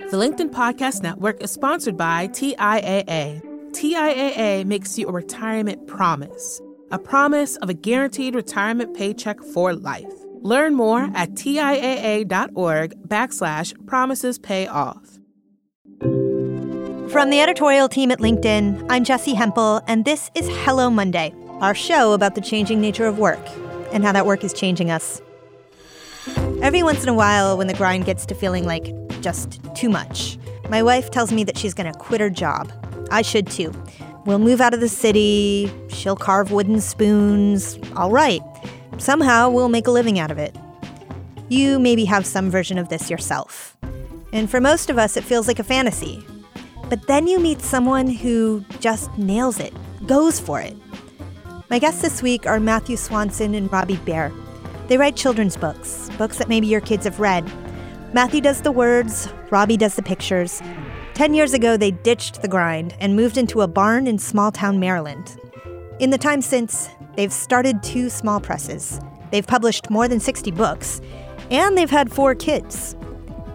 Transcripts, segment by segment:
The LinkedIn Podcast Network is sponsored by TIAA. TIAA makes you a retirement promise, a promise of a guaranteed retirement paycheck for life. Learn more at TIAA.org backslash promises pay off. From the editorial team at LinkedIn, I'm Jessi Hempel, and this is Hello Monday, our show about the changing nature of work and how that work is changing us. Every once in a while, when the grind gets to feeling like just too much, my wife tells me that she's going to quit her job. I should too. We'll move out of the city, she'll carve wooden spoons. All right. Somehow we'll make a living out of it. You maybe have some version of this yourself. And for most of us, it feels like a fantasy. But then you meet someone who just nails it, goes for it. My guests this week are Matthew Swanson and Robbi Behr. They write children's books, books that maybe your kids have read. Matthew does the words, Robbie does the pictures. Ten years ago, they ditched the grind and moved into a barn in small town Maryland. In the time since, they've started two small presses. They've published more than 60 books, and they've had four kids.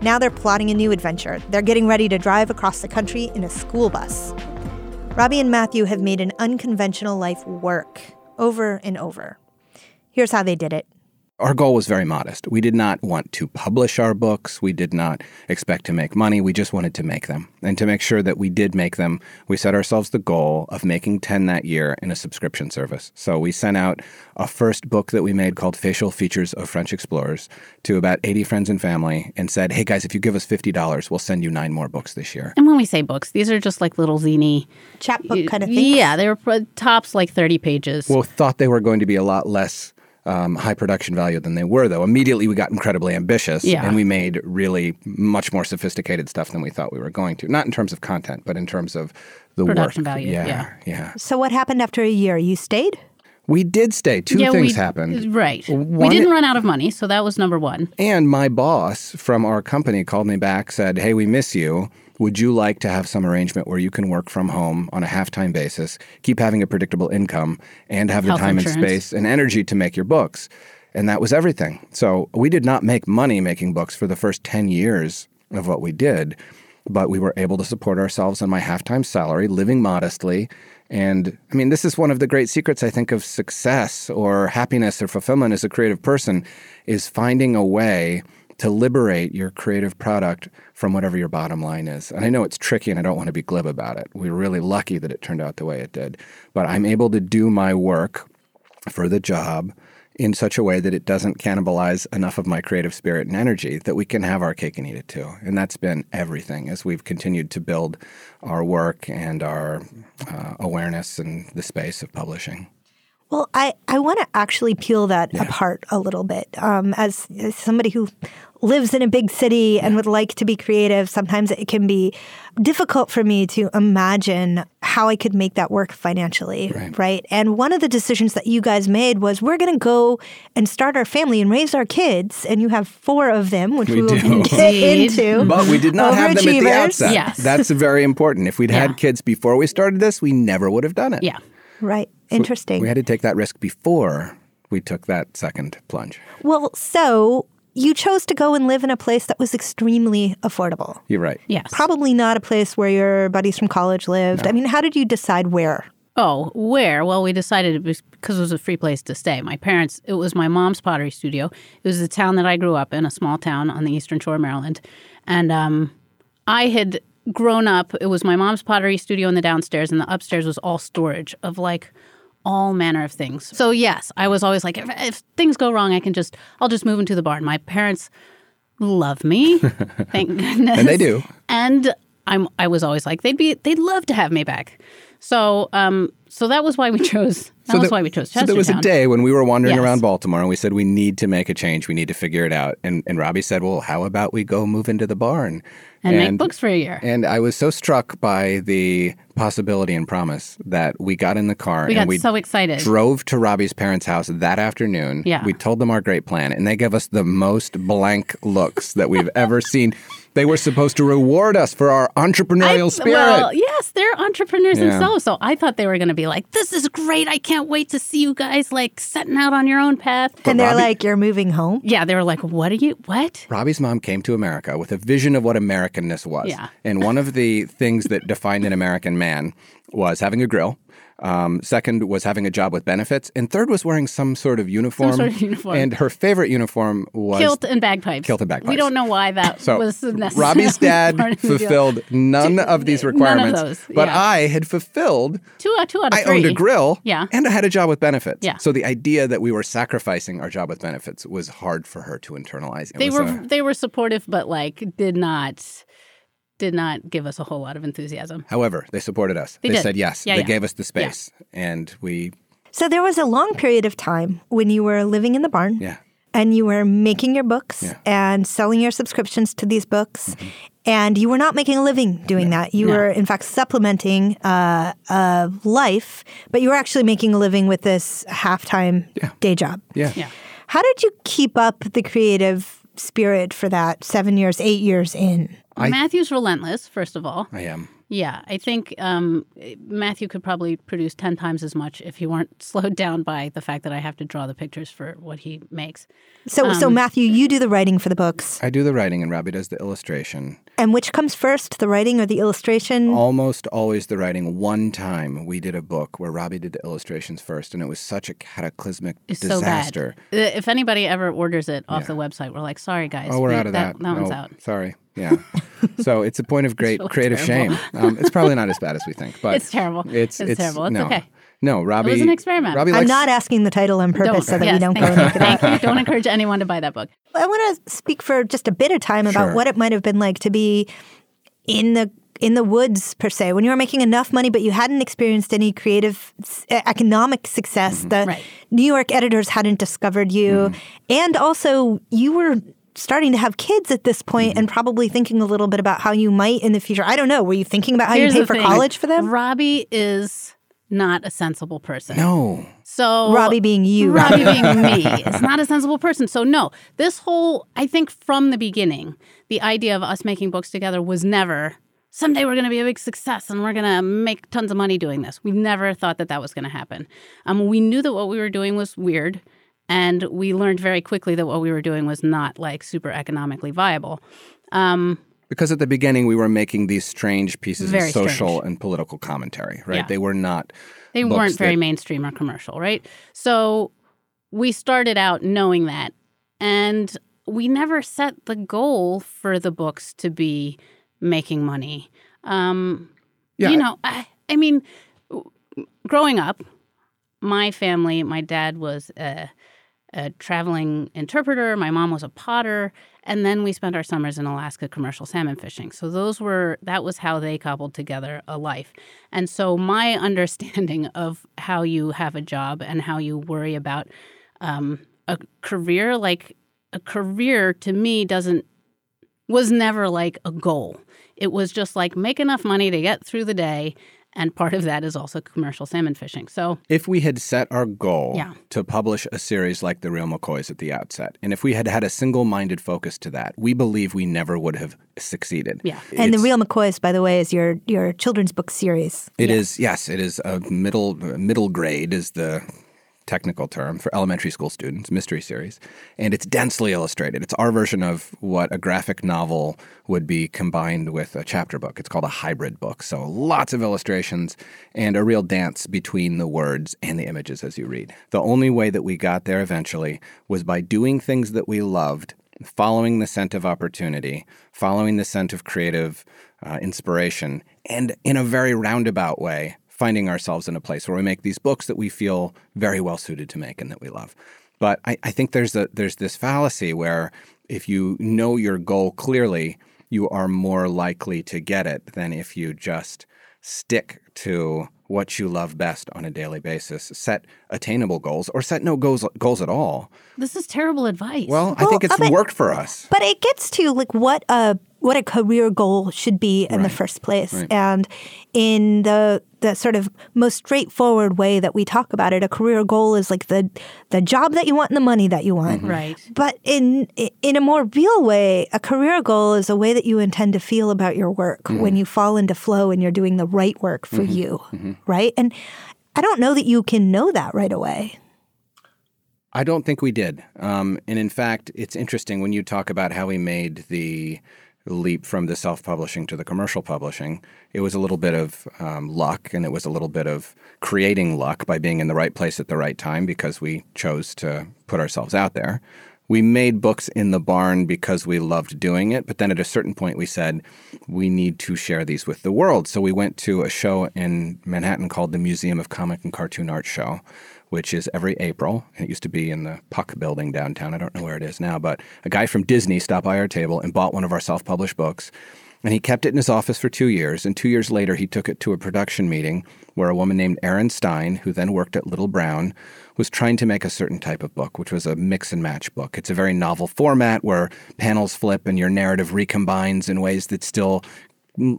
Now they're plotting a new adventure. They're getting ready to drive across the country in a school bus. Robbie and Matthew have made an unconventional life work over and over. Here's how they did it. Our goal was very modest. We did not want to publish our books. We did not expect to make money. We just wanted to make them. And to make sure that we did make them, we set ourselves the goal of making 10 that year in a subscription service. So we sent out a first book that we made called Facial Features of French Explorers to about 80 friends and family and said, hey guys, if you give us $50, we'll send you nine more books this year. And when we say books, these are just like little zany chapbook kind of things. Yeah, they were uh, tops like 30 pages. Well, thought they were going to be a lot less um, high production value than they were, though. Immediately, we got incredibly ambitious, Yeah. and we made really much more sophisticated stuff than we thought we were going to. Not in terms of content, but in terms of the Production work. value, Yeah, yeah. yeah. So, what happened after a year? You stayed? We did stay. Two yeah, things we, happened. Right. we didn't run out of money, so that was number one. And my boss from our company called me back, said, Hey, we miss you. Would you like to have some arrangement where you can work from home on a half time basis, keep having a predictable income, and have the Health time insurance. and space and energy to make your books? And that was everything. So we did not make money making books for the first 10 years of what we did, but we were able to support ourselves on my half time salary, living modestly. And I mean, this is one of the great secrets, I think, of success or happiness or fulfillment as a creative person is finding a way to liberate your creative product from whatever your bottom line is. And I know it's tricky and I don't want to be glib about it. We're really lucky that it turned out the way it did. But I'm able to do my work for the job in such a way that it doesn't cannibalize enough of my creative spirit and energy that we can have our cake and eat it too. And that's been everything as we've continued to build our work and our uh, awareness in the space of publishing. Well, I, I want to actually peel that apart a little bit. Um, as, as somebody who lives in a big city and would like to be creative, sometimes it can be difficult for me to imagine how I could make that work financially, right? And one of the decisions that you guys made was we're going to go and start our family and raise our kids. And you have four of them, which we, We will get into. But we did not have them at the Overachievers. outset. Yes. That's very important. If we'd Yeah. had kids before we started this, we never would have done it. Yeah. Right. Interesting. We had to take that risk before we took that second plunge. well, so you chose to go and live in a place that was extremely affordable. You're right. Yes. Probably not a place where your buddies from college lived. I mean, how did you decide where? Oh, where? Well, we decided it was because it was a free place to stay. My parents, it was my mom's pottery studio. It was the town that I grew up in, a small town on the eastern shore of Maryland. And um, I had grown up, it was my mom's pottery studio in the downstairs, and the upstairs was all storage of like all manner of things. So, yes, I was always like, if, if things go wrong, I can just, I'll just move into the barn. My parents love me, thank goodness. And they do. And I'm I was always like they'd be they'd love to have me back. So um so that was why we chose that was there- why we chose So there was a day when we were wandering Yes. around Baltimore and we said we need to make a change. We need to figure it out. And and Robbie said, "Well, how about we go move into the barn and, make books for a year. And I was so struck by the possibility and promise that we got in the car We and got we so excited. drove to Robbie's parents' house that afternoon. Yeah. We told them our great plan, and they gave us the most blank looks that we've ever seen. They were supposed to reward us for our entrepreneurial I- spirit. Well, yes, they're entrepreneurs Yeah. themselves. So I thought they were going to be like, "This is great! I can't wait to see you guys like setting out on your own path." and they're Robbie- like, "You're moving home." Yeah, they were like, "What are you? What?" Robbie's mom came to America with a vision of what Americanness was. Yeah. And one of the things that defined an American man was having a grill. Um, second was having a job with benefits. And third was wearing some sort of uniform. Some sort of uniform. And her favorite uniform was Kilt and bagpipes. Kilt and bagpipes. We don't know why that So was necessary. Robbie's dad part of the deal. fulfilled none of these None of requirements. those, But yeah. I had fulfilled two, uh, two out of I three. owned a grill Yeah. and I had a job with benefits. Yeah. So the idea that we were sacrificing our job with benefits was hard for her to internalize. It They were a- they were supportive, but like did not did not give us a whole lot of enthusiasm. However, they supported us. They They, did. said yes. Yeah, they yeah. gave us the space, and we So there was a long period of time when you were living in the barn. yeah. and you were making your books Yeah. and selling your subscriptions to these books, and you were not making a living doing that. You No. were, in fact, supplementing uh, a life, but you were actually making a living with this half-time day job. Yeah. Yeah. How did you keep up the creative spirit for that seven years, eight years in? Matthew's relentless, first of all. I am. Yeah, I think um, Matthew could probably produce 10 times as much if he weren't slowed down by the fact that I have to draw the pictures for what he makes. So, Um, so Matthew, you do the writing for the books, I do the writing, and Robbie does the illustration. and which comes first, the writing or the illustration? Almost always the writing. One time we did a book where Robbie did the illustrations first, and it was such a cataclysmic It's disaster. so bad. Uh, If anybody ever orders it off the website, we're like, sorry, guys. Oh, we're we- out of that. That, one's Oh, out. Sorry. Yeah. so it's a point of great really creative terrible. shame. Um, it's probably not as bad as we think, but It's terrible. It's It's terrible. It's no, okay. No, Robbie. It was an experiment. Robbie I'm not asking the title on purpose so that yes, we don't go thank and you. look it. Thank you. Don't encourage anyone to buy that book. I want to speak for just a bit of time about Sure. what it might have been like to be in the in the woods per se when you were making enough money but you hadn't experienced any creative s- economic success the Right. new york editors hadn't discovered you and also you were starting to have kids at this point and probably thinking a little bit about how you might in the future i don't know were you thinking about how Here's you pay for thing. college for them Robbie is not a sensible person. No. So robbie being you Robbie being me is not a sensible person. So no, this whole I think from the beginning, the idea of us making books together was never someday we're going to be a big success and we're going to make tons of money doing this. We never thought that that was going to happen. Um, we knew that what we were doing was weird, and we learned very quickly that what we were doing was not like super economically viable. Um, Because at the beginning we were making these strange pieces of social strange. and political commentary, right? Yeah. They were not. they weren't very that- mainstream or commercial, right? So we started out knowing that, and we never set the goal for the books to be making money. Um, Yeah. You know, I, I mean, growing up, my family, my dad was a, a traveling interpreter, my mom was a potter, and then we spent our summers in Alaska commercial salmon fishing. So those were that was how they cobbled together a life. And so my understanding of how you have a job and how you worry about um, a career, like a career to me doesn't was never like a goal. It was just like make enough money to get through the day. And part of that is also commercial salmon fishing. So If we had set our goal Yeah. to publish a series like The Real McCoys at the outset, and if we had had a single minded focus to that, we believe we never would have succeeded. Yeah. and the real mccoys by the way is your your children's book series It is yes, it is a middle middle grade is the technical term for elementary school students, mystery series, and it's densely illustrated. It's our version of what a graphic novel would be combined with a chapter book. It's called a hybrid book. So lots of illustrations and a real dance between the words and the images as you read. The only way that we got there eventually was by doing things that we loved following the scent of opportunity, following the scent of creative uh, inspiration, and in a very roundabout way, finding ourselves in a place where we make these books that we feel very well suited to make and that we love. But I, I think there's a there's this fallacy where if you know your goal clearly, you are more likely to get it than if you just stick to what you love best on a daily basis. Set attainable goals or set no goals goals at all. this is terrible advice. Well, I Well, think it's uh, I mean- worked for us. But it gets to like what a what a career goal should be in the first place, and in the the sort of most straightforward way that we talk about it, a career goal is like the the job that you want and the money that you want. Mm-hmm. right. But in in a more real way, a career goal is a way that you intend to feel about your work mm-hmm. when you fall into flow and you're doing the right work for mm-hmm. you, right? And I don't know that you can know that right away. I don't think we did. Um, and in fact, it's interesting when you talk about how we made the leap from the self publishing to the commercial publishing. It was a little bit of um, luck and it was a little bit of creating luck by being in the right place at the right time because we chose to put ourselves out there. We made books in the barn because we loved doing it, but then at a certain point we said we need to share these with the world. So we went to a show in Manhattan called the Museum of Comic and Cartoon Art Show which is every April. And it used to be in the Puck building downtown. I don't know where it is now, but a guy from Disney stopped by our table and bought one of our self published books. And he kept it in his office for two years. And two years later, he took it to a production meeting where a woman named Erin Stein, who then worked at Little Brown, was trying to make a certain type of book, which was a mix and match book. It's a very novel format where panels flip and your narrative recombines in ways that still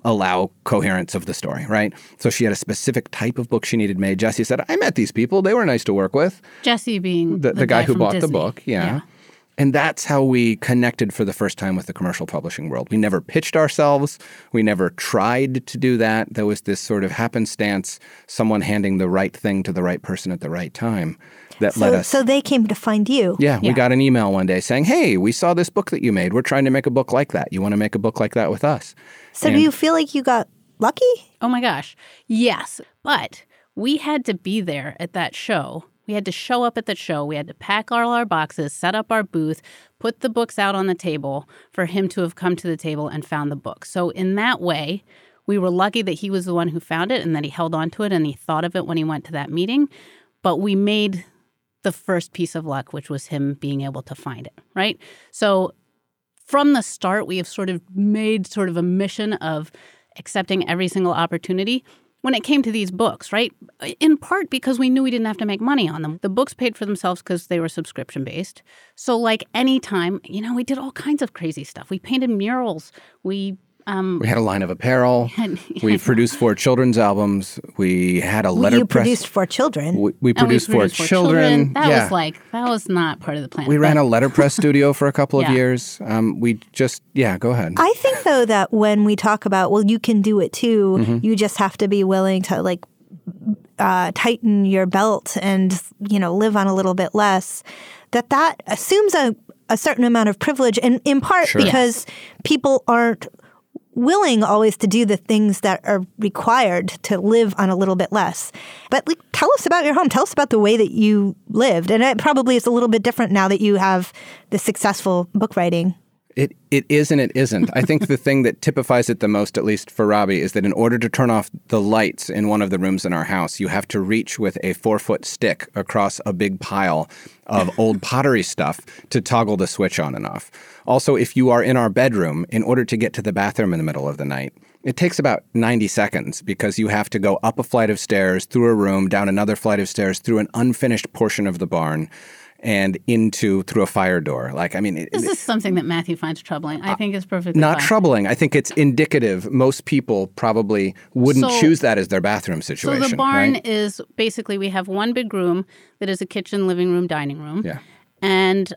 allow coherence of the story, right? So she had a specific type of book she needed made. Jesse said, I met these people. They were nice to work with. Jesse being the, the, the guy, guy, who bought Disney. the book. Yeah. yeah. And that's how we connected for the first time with the commercial publishing world. We never pitched ourselves. We never tried to do that. There was this sort of happenstance, someone handing the right thing to the right person at the right time that so, led us. So they came to find you. Yeah, yeah, we got an email one day saying, "Hey, we saw this book that you made. We're trying to make a book like that. You want to make a book like that with us?" So and, do you feel like you got lucky? Oh my gosh, yes. But we had to be there at that show. We had to show up at the show. We had to pack all our boxes, set up our booth, put the books out on the table for him to have come to the table and found the book. So in that way, we were lucky that he was the one who found it and that he held on to it and he thought of it when he went to that meeting. But we made the first piece of luck, which was him being able to find it, right? So from the start, we have sort of made sort of a mission of accepting every single opportunity when it came to these books, right? In part because we knew we didn't have to make money on them. The books paid for themselves because they were subscription based. So, like anytime, you know, we did all kinds of crazy stuff. We painted murals. We um, we had a line of apparel. we produced four children's albums. We had a letter. You press. produced four children. We, we produced, we produced for, children. children. That yeah. was like that was not part of the plan. We ran a letterpress studio for a couple of yeah. years. Um, we just yeah, go ahead. I think though that when we talk about well, you can do it too. Mm-hmm. You just have to be willing to like uh, tighten your belt and you know live on a little bit less. That that assumes a a certain amount of privilege, and in part sure. because people aren't willing always to do the things that are required to live on a little bit less. But like, tell us about your home. Tell us about the way that you lived. And it probably is a little bit different now that you have the successful book writing. It it is and it isn't. I think the thing that typifies it the most, at least for Robbie, is that in order to turn off the lights in one of the rooms in our house, you have to reach with a four foot stick across a big pile of old pottery stuff to toggle the switch on and off. Also, if you are in our bedroom, in order to get to the bathroom in the middle of the night, it takes about 90 seconds because you have to go up a flight of stairs, through a room, down another flight of stairs, through an unfinished portion of the barn and into through a fire door. Like, I mean, this it, is something that Matthew finds troubling. I uh, think it's perfectly not fine. troubling. I think it's indicative. Most people probably wouldn't so, choose that as their bathroom situation. So the barn right? is basically we have one big room that is a kitchen, living room, dining room. Yeah, and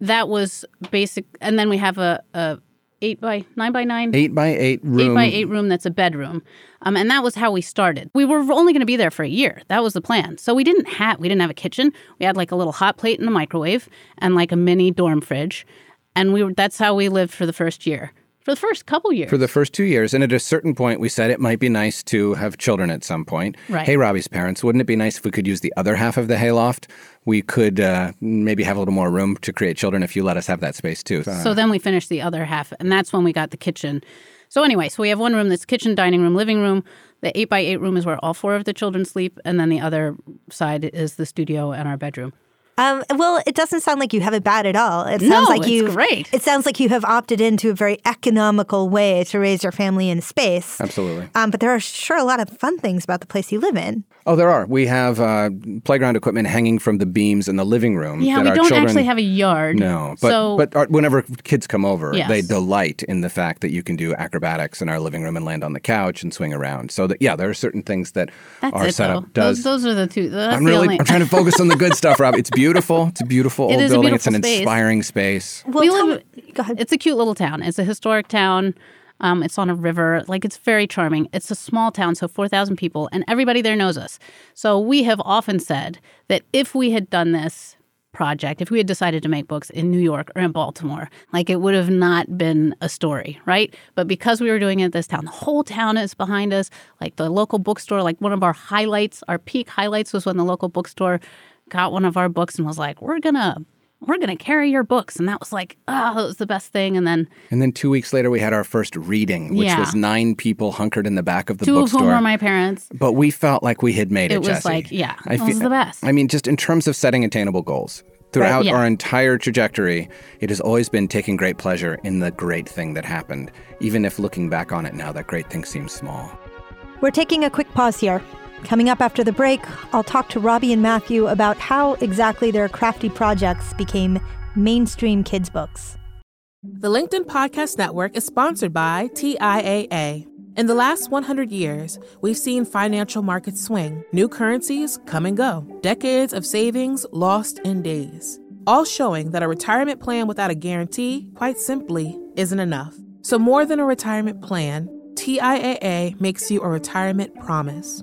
that was basic. And then we have a, a eight by nine by nine? Eight by eight room eight by eight room that's a bedroom. Um, and that was how we started. We were only going to be there for a year. That was the plan. So we didn't have we didn't have a kitchen. We had like a little hot plate and the microwave and like a mini dorm fridge. And we were that's how we lived for the first year for the first couple years. For the first two years. And at a certain point, we said it might be nice to have children at some point. Right. Hey, Robbie's parents, wouldn't it be nice if we could use the other half of the hayloft? We could uh, maybe have a little more room to create children if you let us have that space too. Uh, so then we finished the other half, and that's when we got the kitchen. So anyway, so we have one room that's kitchen, dining room, living room. The eight by eight room is where all four of the children sleep, and then the other side is the studio and our bedroom. Um, well, it doesn't sound like you have it bad at all. It no, sounds like you great. It sounds like you have opted into a very economical way to raise your family in space. Absolutely. Um, but there are sure a lot of fun things about the place you live in. Oh, there are. We have uh, playground equipment hanging from the beams in the living room. Yeah, we don't children... actually have a yard. No, but so... but our, whenever kids come over, yes. they delight in the fact that you can do acrobatics in our living room and land on the couch and swing around. So that yeah, there are certain things that That's our it, setup though. does. Those, those are the two. That's I'm the really only... I'm trying to focus on the good stuff, Rob. It's beautiful. It's a beautiful beautiful it old is building. A it's an space. inspiring space. Well, we live, live, It's a cute little town. It's a historic town. Um, it's on a river. Like it's very charming. It's a small town, so 4,000 people, and everybody there knows us. So we have often said that if we had done this project, if we had decided to make books in New York or in Baltimore, like it would have not been a story, right? But because we were doing it in this town, the whole town is behind us. Like the local bookstore, like one of our highlights, our peak highlights was when the local bookstore got one of our books and was like, we're going to we're going to carry your books. And that was like, ah, oh, it was the best thing. And then. And then two weeks later, we had our first reading, which Yeah. was nine people hunkered in the back of the Two of bookstore. whom were my parents. but we felt like we had made it. It was Jesse. like, yeah, I it was the best. I mean, just in terms of setting attainable goals. Throughout yeah. our entire trajectory, it has always been taking great pleasure in the great thing that happened, even if looking back on it now, that great thing seems small. We're taking a quick pause here. Coming up after the break, I'll talk to Robbie and Matthew about how exactly their crafty projects became mainstream kids' books. The LinkedIn Podcast Network is sponsored by TIAA. In the last 100 years, we've seen financial markets swing, new currencies come and go, decades of savings lost in days, all showing that a retirement plan without a guarantee, quite simply, isn't enough. So, more than a retirement plan, TIAA makes you a retirement promise.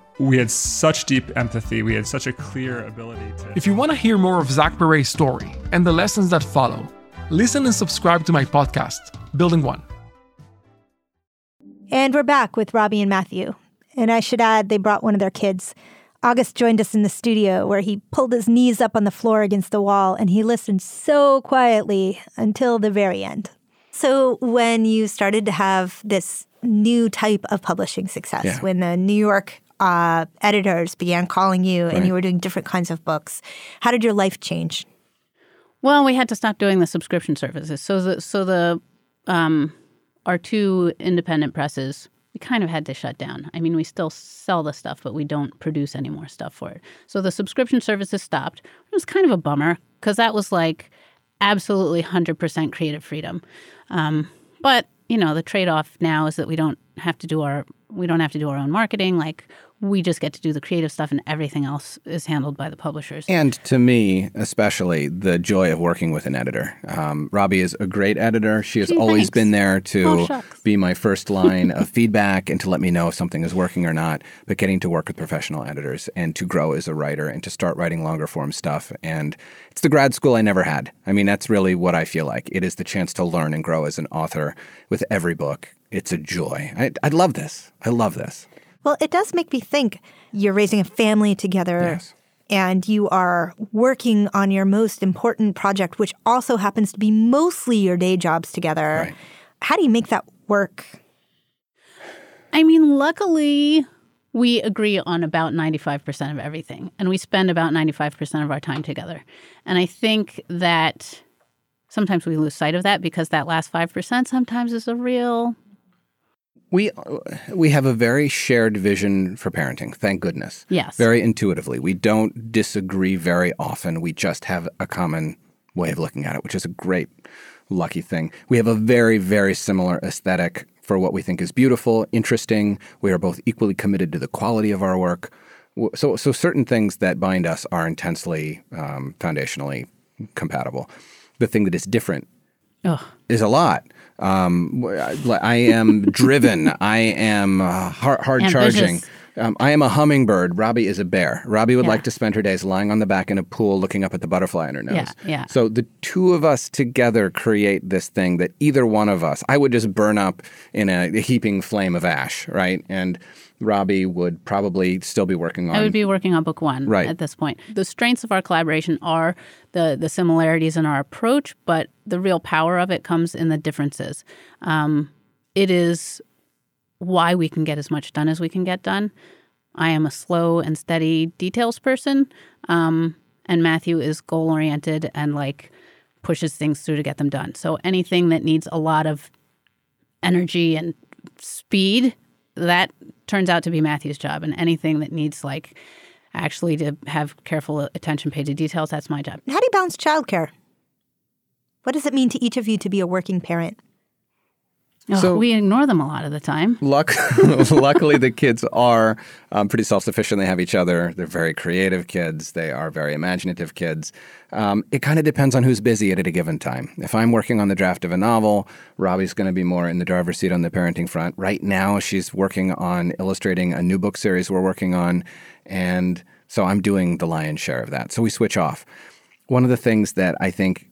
we had such deep empathy. We had such a clear ability to. If you want to hear more of Zach Perret's story and the lessons that follow, listen and subscribe to my podcast, Building One. And we're back with Robbie and Matthew. And I should add, they brought one of their kids. August joined us in the studio where he pulled his knees up on the floor against the wall and he listened so quietly until the very end. So, when you started to have this new type of publishing success, Yeah. when the New York uh, editors began calling you and you were doing different kinds of books, how did your life change? Well, we had to stop doing the subscription services. So the so the um, our two independent presses, we kind of had to shut down. I mean, we still sell the stuff, but we don't produce any more stuff for it. So the subscription services stopped. It was kind of a bummer because that was like absolutely hundred percent creative freedom. Um, but you know, the trade off now is that we don't have to do our we don't have to do our own marketing. Like we just get to do the creative stuff, and everything else is handled by the publishers. And to me, especially, the joy of working with an editor. Um, Robbie is a great editor. She has Gee, always thanks. been there to Oh, be my first line of feedback and to let me know if something is working or not. But getting to work with professional editors and to grow as a writer and to start writing longer form stuff. And it's the grad school I never had. I mean, that's really what I feel like. It is the chance to learn and grow as an author with every book. It's a joy. I, I love this. I love this. Well, it does make me think you're raising a family together. Yes. And you are working on your most important project, which also happens to be mostly your day jobs together. Right. How do you make that work? I mean, luckily, we agree on about 95% of everything, and we spend about 95% of our time together. And I think that sometimes we lose sight of that because that last 5% sometimes is a real. We we have a very shared vision for parenting. Thank goodness. Yes. Very intuitively. We don't disagree very often. We just have a common way of looking at it, which is a great lucky thing. We have a very very similar aesthetic for what we think is beautiful, interesting. We are both equally committed to the quality of our work. So so certain things that bind us are intensely um, foundationally compatible. The thing that is different Ugh. is a lot. Um, I I am driven. I am uh, hard, hard charging. Um, I am a hummingbird. Robbie is a bear. Robbie would Yeah. like to spend her days lying on the back in a pool looking up at the butterfly in her nose. Yeah, yeah. So the two of us together create this thing that either one of us, I would just burn up in a, a heaping flame of ash, right? And Robbie would probably still be working on I would be working on book one Right. at this point. The strengths of our collaboration are the the similarities in our approach, but the real power of it comes in the differences. Um, it is why we can get as much done as we can get done. I am a slow and steady details person, um, and Matthew is goal oriented and like pushes things through to get them done. So anything that needs a lot of energy and speed, that turns out to be Matthew's job. And anything that needs like actually to have careful attention paid to details, that's my job. How do you balance childcare? What does it mean to each of you to be a working parent? So- we ignore them a lot of the time. Luck, luckily, the kids are um, pretty self sufficient. They have each other. They're very creative kids. They are very imaginative kids. Um, it kind of depends on who's busy at a given time. If I'm working on the draft of a novel, Robbie's going to be more in the driver's seat on the parenting front. Right now, she's working on illustrating a new book series we're working on. And so I'm doing the lion's share of that. So we switch off. One of the things that I think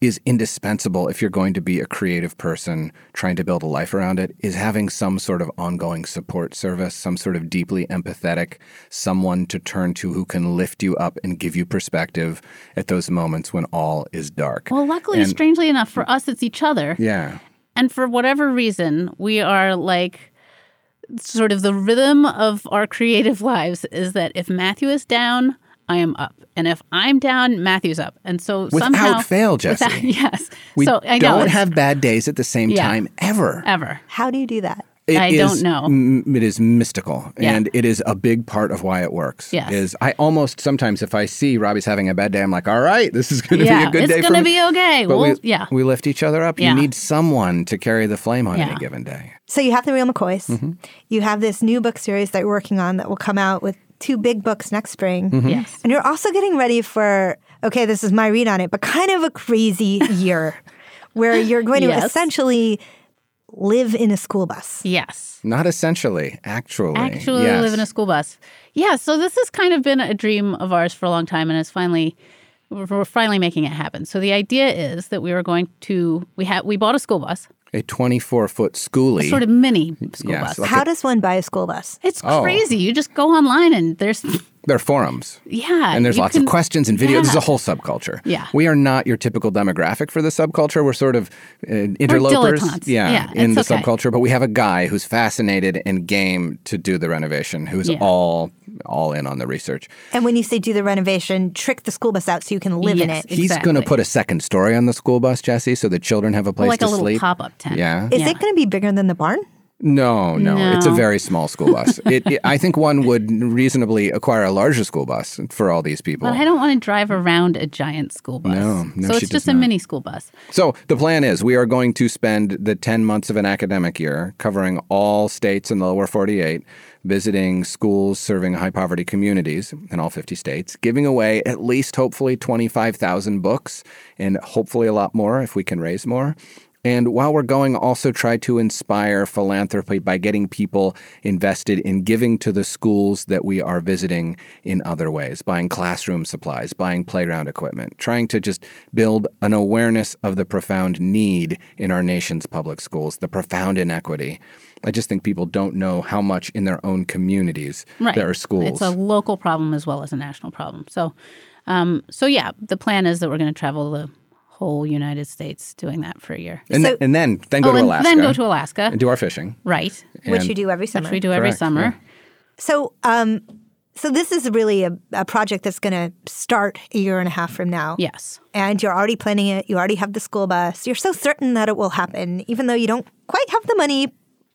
is indispensable if you're going to be a creative person trying to build a life around it is having some sort of ongoing support service, some sort of deeply empathetic someone to turn to who can lift you up and give you perspective at those moments when all is dark. Well, luckily, And- strangely enough, for us, it's each other. Yeah. And for whatever reason, we are like sort of the rhythm of our creative lives is that if Matthew is down, I am up. And if I'm down, Matthew's up. And so Without somehow fail, Jessi. Without- yes. We so I know don't it's- have bad days at the same Yeah. time ever. ever. How do you do that? It I is- don't know. m- It is mystical, Yeah. and it is a big part of why it works. Yes. Is I almost sometimes if I see Robbie's having a bad day, I'm like, all right, this is going to Yeah, be a good day. it's gonna be okay. But We'll- we, yeah. we lift each other up. Yeah. You need someone to carry the flame on Yeah. any given day. So you have the Real McCoys. Mm-hmm. You have this new book series that you're working on that will come out with two big books next spring. Mm-hmm. Yes. And you're also getting ready for, okay, this is my read on it, but kind of a crazy year where you're going to Yes. essentially live in a school bus. Yes. Not essentially, actually. Actually Yes. live in a school bus. Yeah, so this has kind of been a dream of ours for a long time and it's finally we're we're finally making it happen. So the idea is that we were going to we had we bought a school bus, a 24 foot schoolie. sort of mini school Yes, bus. like How does one buy a school bus? It's Oh. crazy. You just go online and there's There are forums. yeah, And there's lots can- of questions and videos. This is yeah. a whole subculture. Yeah. We are not your typical demographic for the subculture. We're sort of uh, interlopers. dilettantes. Yeah, Yeah, in the okay. subculture. But we have a guy who's fascinated and game to do the renovation, who's Yeah. all all in on the research. And when you say do the renovation, trick the school bus out so you can live in Yes, it. He's going to put a second story on the school bus, Jessi, so the children have a place like to a little pop up tent. Yeah. Is it going to be bigger than the barn? No, no, it's a very small school bus. it, it- I think one would reasonably acquire a larger school bus for all these people. But I don't want to drive around a giant school bus. No, no, so it's just a not. mini school bus. So the plan is we are going to spend the 10 months of an academic year covering all states in the lower 48, visiting schools serving high poverty communities in all 50 states, giving away at least hopefully 25,000 books and hopefully a lot more if we can raise more. And while we're going, also try to inspire philanthropy by getting people invested in giving to the schools that we are visiting in other ways, buying classroom supplies, buying playground equipment, trying to just build an awareness of the profound need in our nation's public schools, the profound inequity. I just think people don't know how much in their own communities Right. there are schools. It's a local problem as well as a national problem. So, um, so yeah, the plan is that we're going to travel the whole United States doing that for a year. and, So- then, and then then go oh, to and Alaska. then go to Alaska. and do our fishing. right. Which you do every summer. Which we do every Correct, summer. yeah. So, um, so this is really a, a project that's going to start a year and a half from now. Yes. And you're already planning it. You already have the school bus. You're so certain that it will happen, even though you don't quite have the money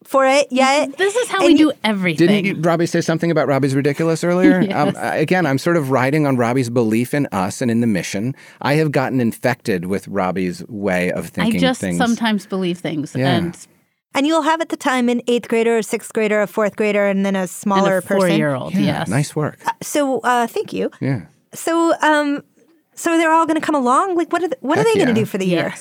for it yet. This is how And we you- do everything. Didn't you, Robbie say something about Robbie's ridiculous earlier? um, again, I'm sort of riding on Robbie's belief in us and in the mission. I have gotten infected with Robbie's way of thinking. I just things. sometimes believe things. Yeah. And, And you'll have at the time an eighth grader, a sixth grader, a fourth grader, and then a and smaller a four person. year old. yeah, yes. nice work. So, uh, thank you. Yeah. So, um, so they're all going to come along. Like, what are th- what are Heck they going yeah. to do for the year?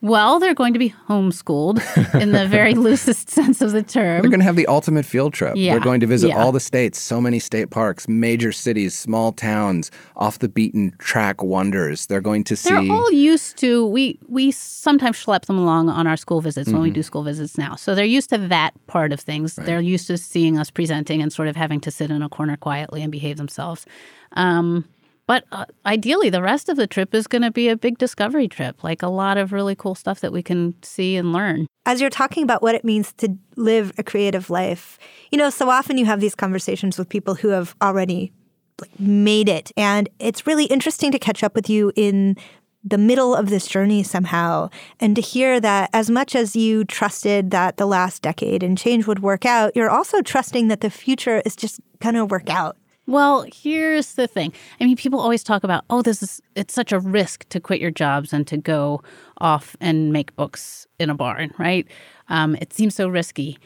Well, they're going to be homeschooled in the very loosest sense of the term. They're going to have the ultimate field trip. Yeah, They're going to visit yeah. all the states, so many state parks, major cities, small towns, off the beaten track wonders. They're going to see. They're all used to we we sometimes schlep them along on our school visits Mm-hmm. when we do school visits now. So they're used to that part of things. They're used to seeing us presenting and sort of having to sit in a corner quietly and behave themselves. Um, but uh, ideally, the rest of the trip is going to be a big discovery trip, like a lot of really cool stuff that we can see and learn. As you're talking about what it means to live a creative life, you know, so often you have these conversations with people who have already like, made it. And it's really interesting to catch up with you in the middle of this journey somehow and to hear that as much as you trusted that the last decade and change would work out, you're also trusting that the future is just going to work out. Well, here's the thing. I mean, people always talk about, oh, this is it's such a risk to quit your jobs and to go off and make books in a barn, right? Um, it seems so risky,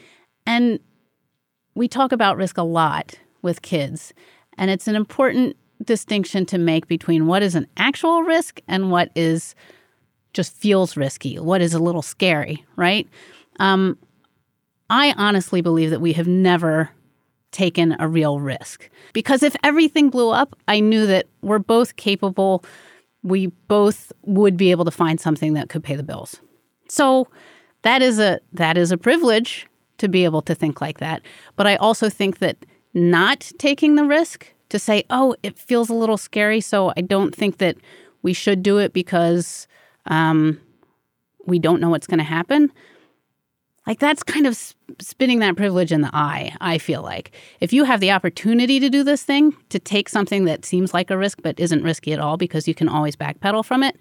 and we talk about risk a lot with kids, and it's an important distinction to make between what is an actual risk and what is just feels risky, what is a little scary, right? Um, I honestly believe that we have never taken a real risk. Because if everything blew up, I knew that we're both capable, we both would be able to find something that could pay the bills. So that is a that is a privilege to be able to think like that. But I also think that not taking the risk to say, "Oh, it feels a little scary, so I don't think that we should do it because um, we don't know what's going to happen." Like that's kind of spinning that privilege in the eye, I feel like. If you have the opportunity to do this thing, to take something that seems like a risk but isn't risky at all because you can always backpedal from it,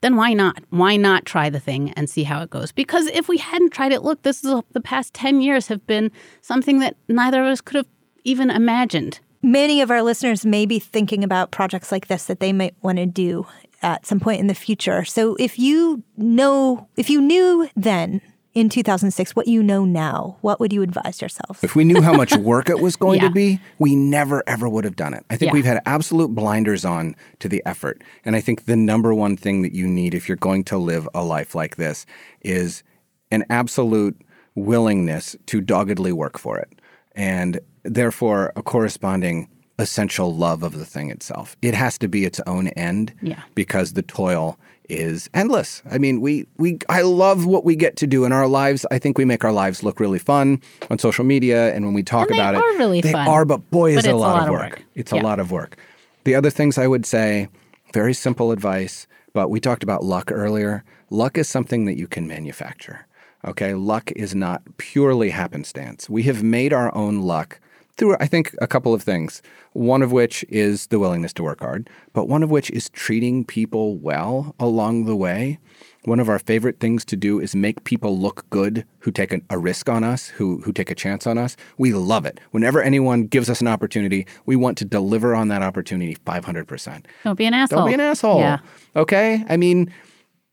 then why not? Why not try the thing and see how it goes? Because if we hadn't tried it, look, this is a, the past 10 years have been something that neither of us could have even imagined. Many of our listeners may be thinking about projects like this that they might want to do at some point in the future. So if you know, if you knew then in 2006 what you know now, what would you advise yourself? If we knew how much work it was going Yeah. to be, we never ever would have done it. I think Yeah. we've had absolute blinders on to the effort. And I think the number one thing that you need if you're going to live a life like this is an absolute willingness to doggedly work for it. And therefore a corresponding essential love of the thing itself. It has to be its own end Yeah. because the toil is endless. I mean, we we I love what we get to do in our lives. I think we make our lives look really fun on social media and when we talk And they about it. are really they fun. are, but boy is But it a it's lot, of work. It's a lot of work. The other things I would say, very simple advice, but we talked about luck earlier. Luck is something that you can manufacture. Okay, luck is not purely happenstance. We have made our own luck through, I think, a couple of things. One of which is the willingness to work hard, but one of which is treating people well along the way. One of our favorite things to do is make people look good who take a, a risk on us, who, who take a chance on us. We love it. Whenever anyone gives us an opportunity, we want to deliver on that opportunity 500%. Don't be an asshole. Don't be an asshole. Yeah. Okay? I mean,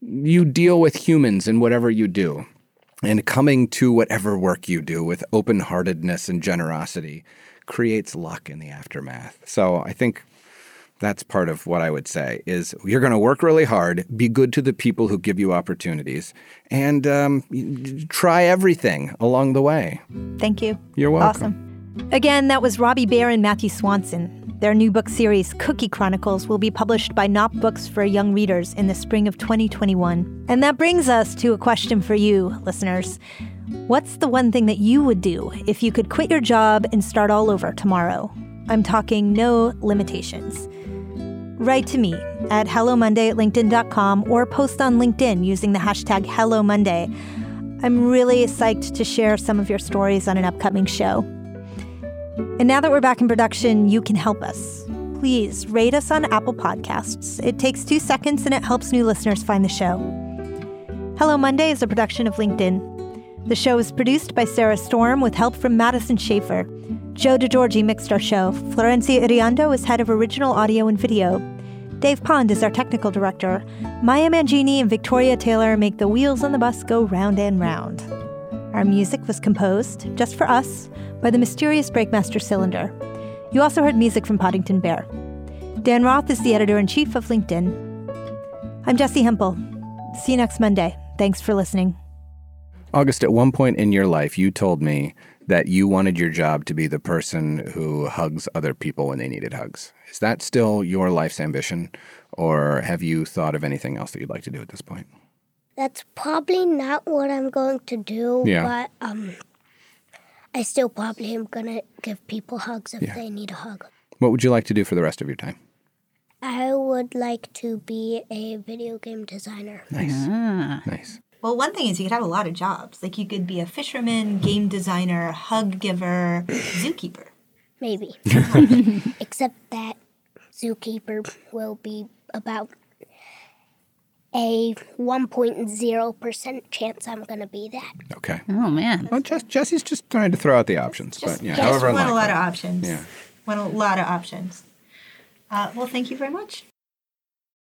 you deal with humans in whatever you do. And coming to whatever work you do with open heartedness and generosity creates luck in the aftermath. So I think that's part of what I would say is you're going to work really hard, be good to the people who give you opportunities, and um, try everything along the way. Thank you. You're welcome. Awesome. Again, that was Robbi Behr and Matthew Swanson. Their new book series, Cookie Chronicles, will be published by Knopf Books for young readers in the spring of 2021. And that brings us to a question for you, listeners. What's the one thing that you would do if you could quit your job and start all over tomorrow? I'm talking no limitations. Write to me at hellomonday at linkedin.com or post on LinkedIn using the hashtag HelloMonday. I'm really psyched to share some of your stories on an upcoming show. And now that we're back in production, you can help us. Please rate us on Apple Podcasts. It takes two seconds and it helps new listeners find the show. Hello Monday is a production of LinkedIn. The show is produced by Sarah Storm with help from Madison Schaefer. Joe DeGeorge mixed our show. Florencia Iriondo is head of original audio and video. Dave Pond is our technical director. Maya Mangini and Victoria Taylor make the wheels on the bus go round and round. Our music was composed, just for us, by the mysterious Breakmaster Cylinder. You also heard music from Poddington Bear. Dan Roth is the editor in chief of LinkedIn. I'm Jessi Hempel. See you next Monday. Thanks for listening. August, at one point in your life, you told me that you wanted your job to be the person who hugs other people when they needed hugs. Is that still your life's ambition, or have you thought of anything else that you'd like to do at this point? That's probably not what I'm going to do, Yeah. but um, I still probably am gonna give people hugs if Yeah. they need a hug. What would you like to do for the rest of your time? I would like to be a video game designer. Nice. Ah. Nice. Well, one thing is you could have a lot of jobs. Like you could be a fisherman, game designer, hug giver, zookeeper. Maybe. Except that zookeeper will be about a 1.0% chance I'm going to be that. Okay. Oh man. Well, Jess, Jessi's just trying to throw out the options, but yeah, Just however want a lot unlikely. of options. Yeah. Want a lot of options. Uh, well, thank you very much.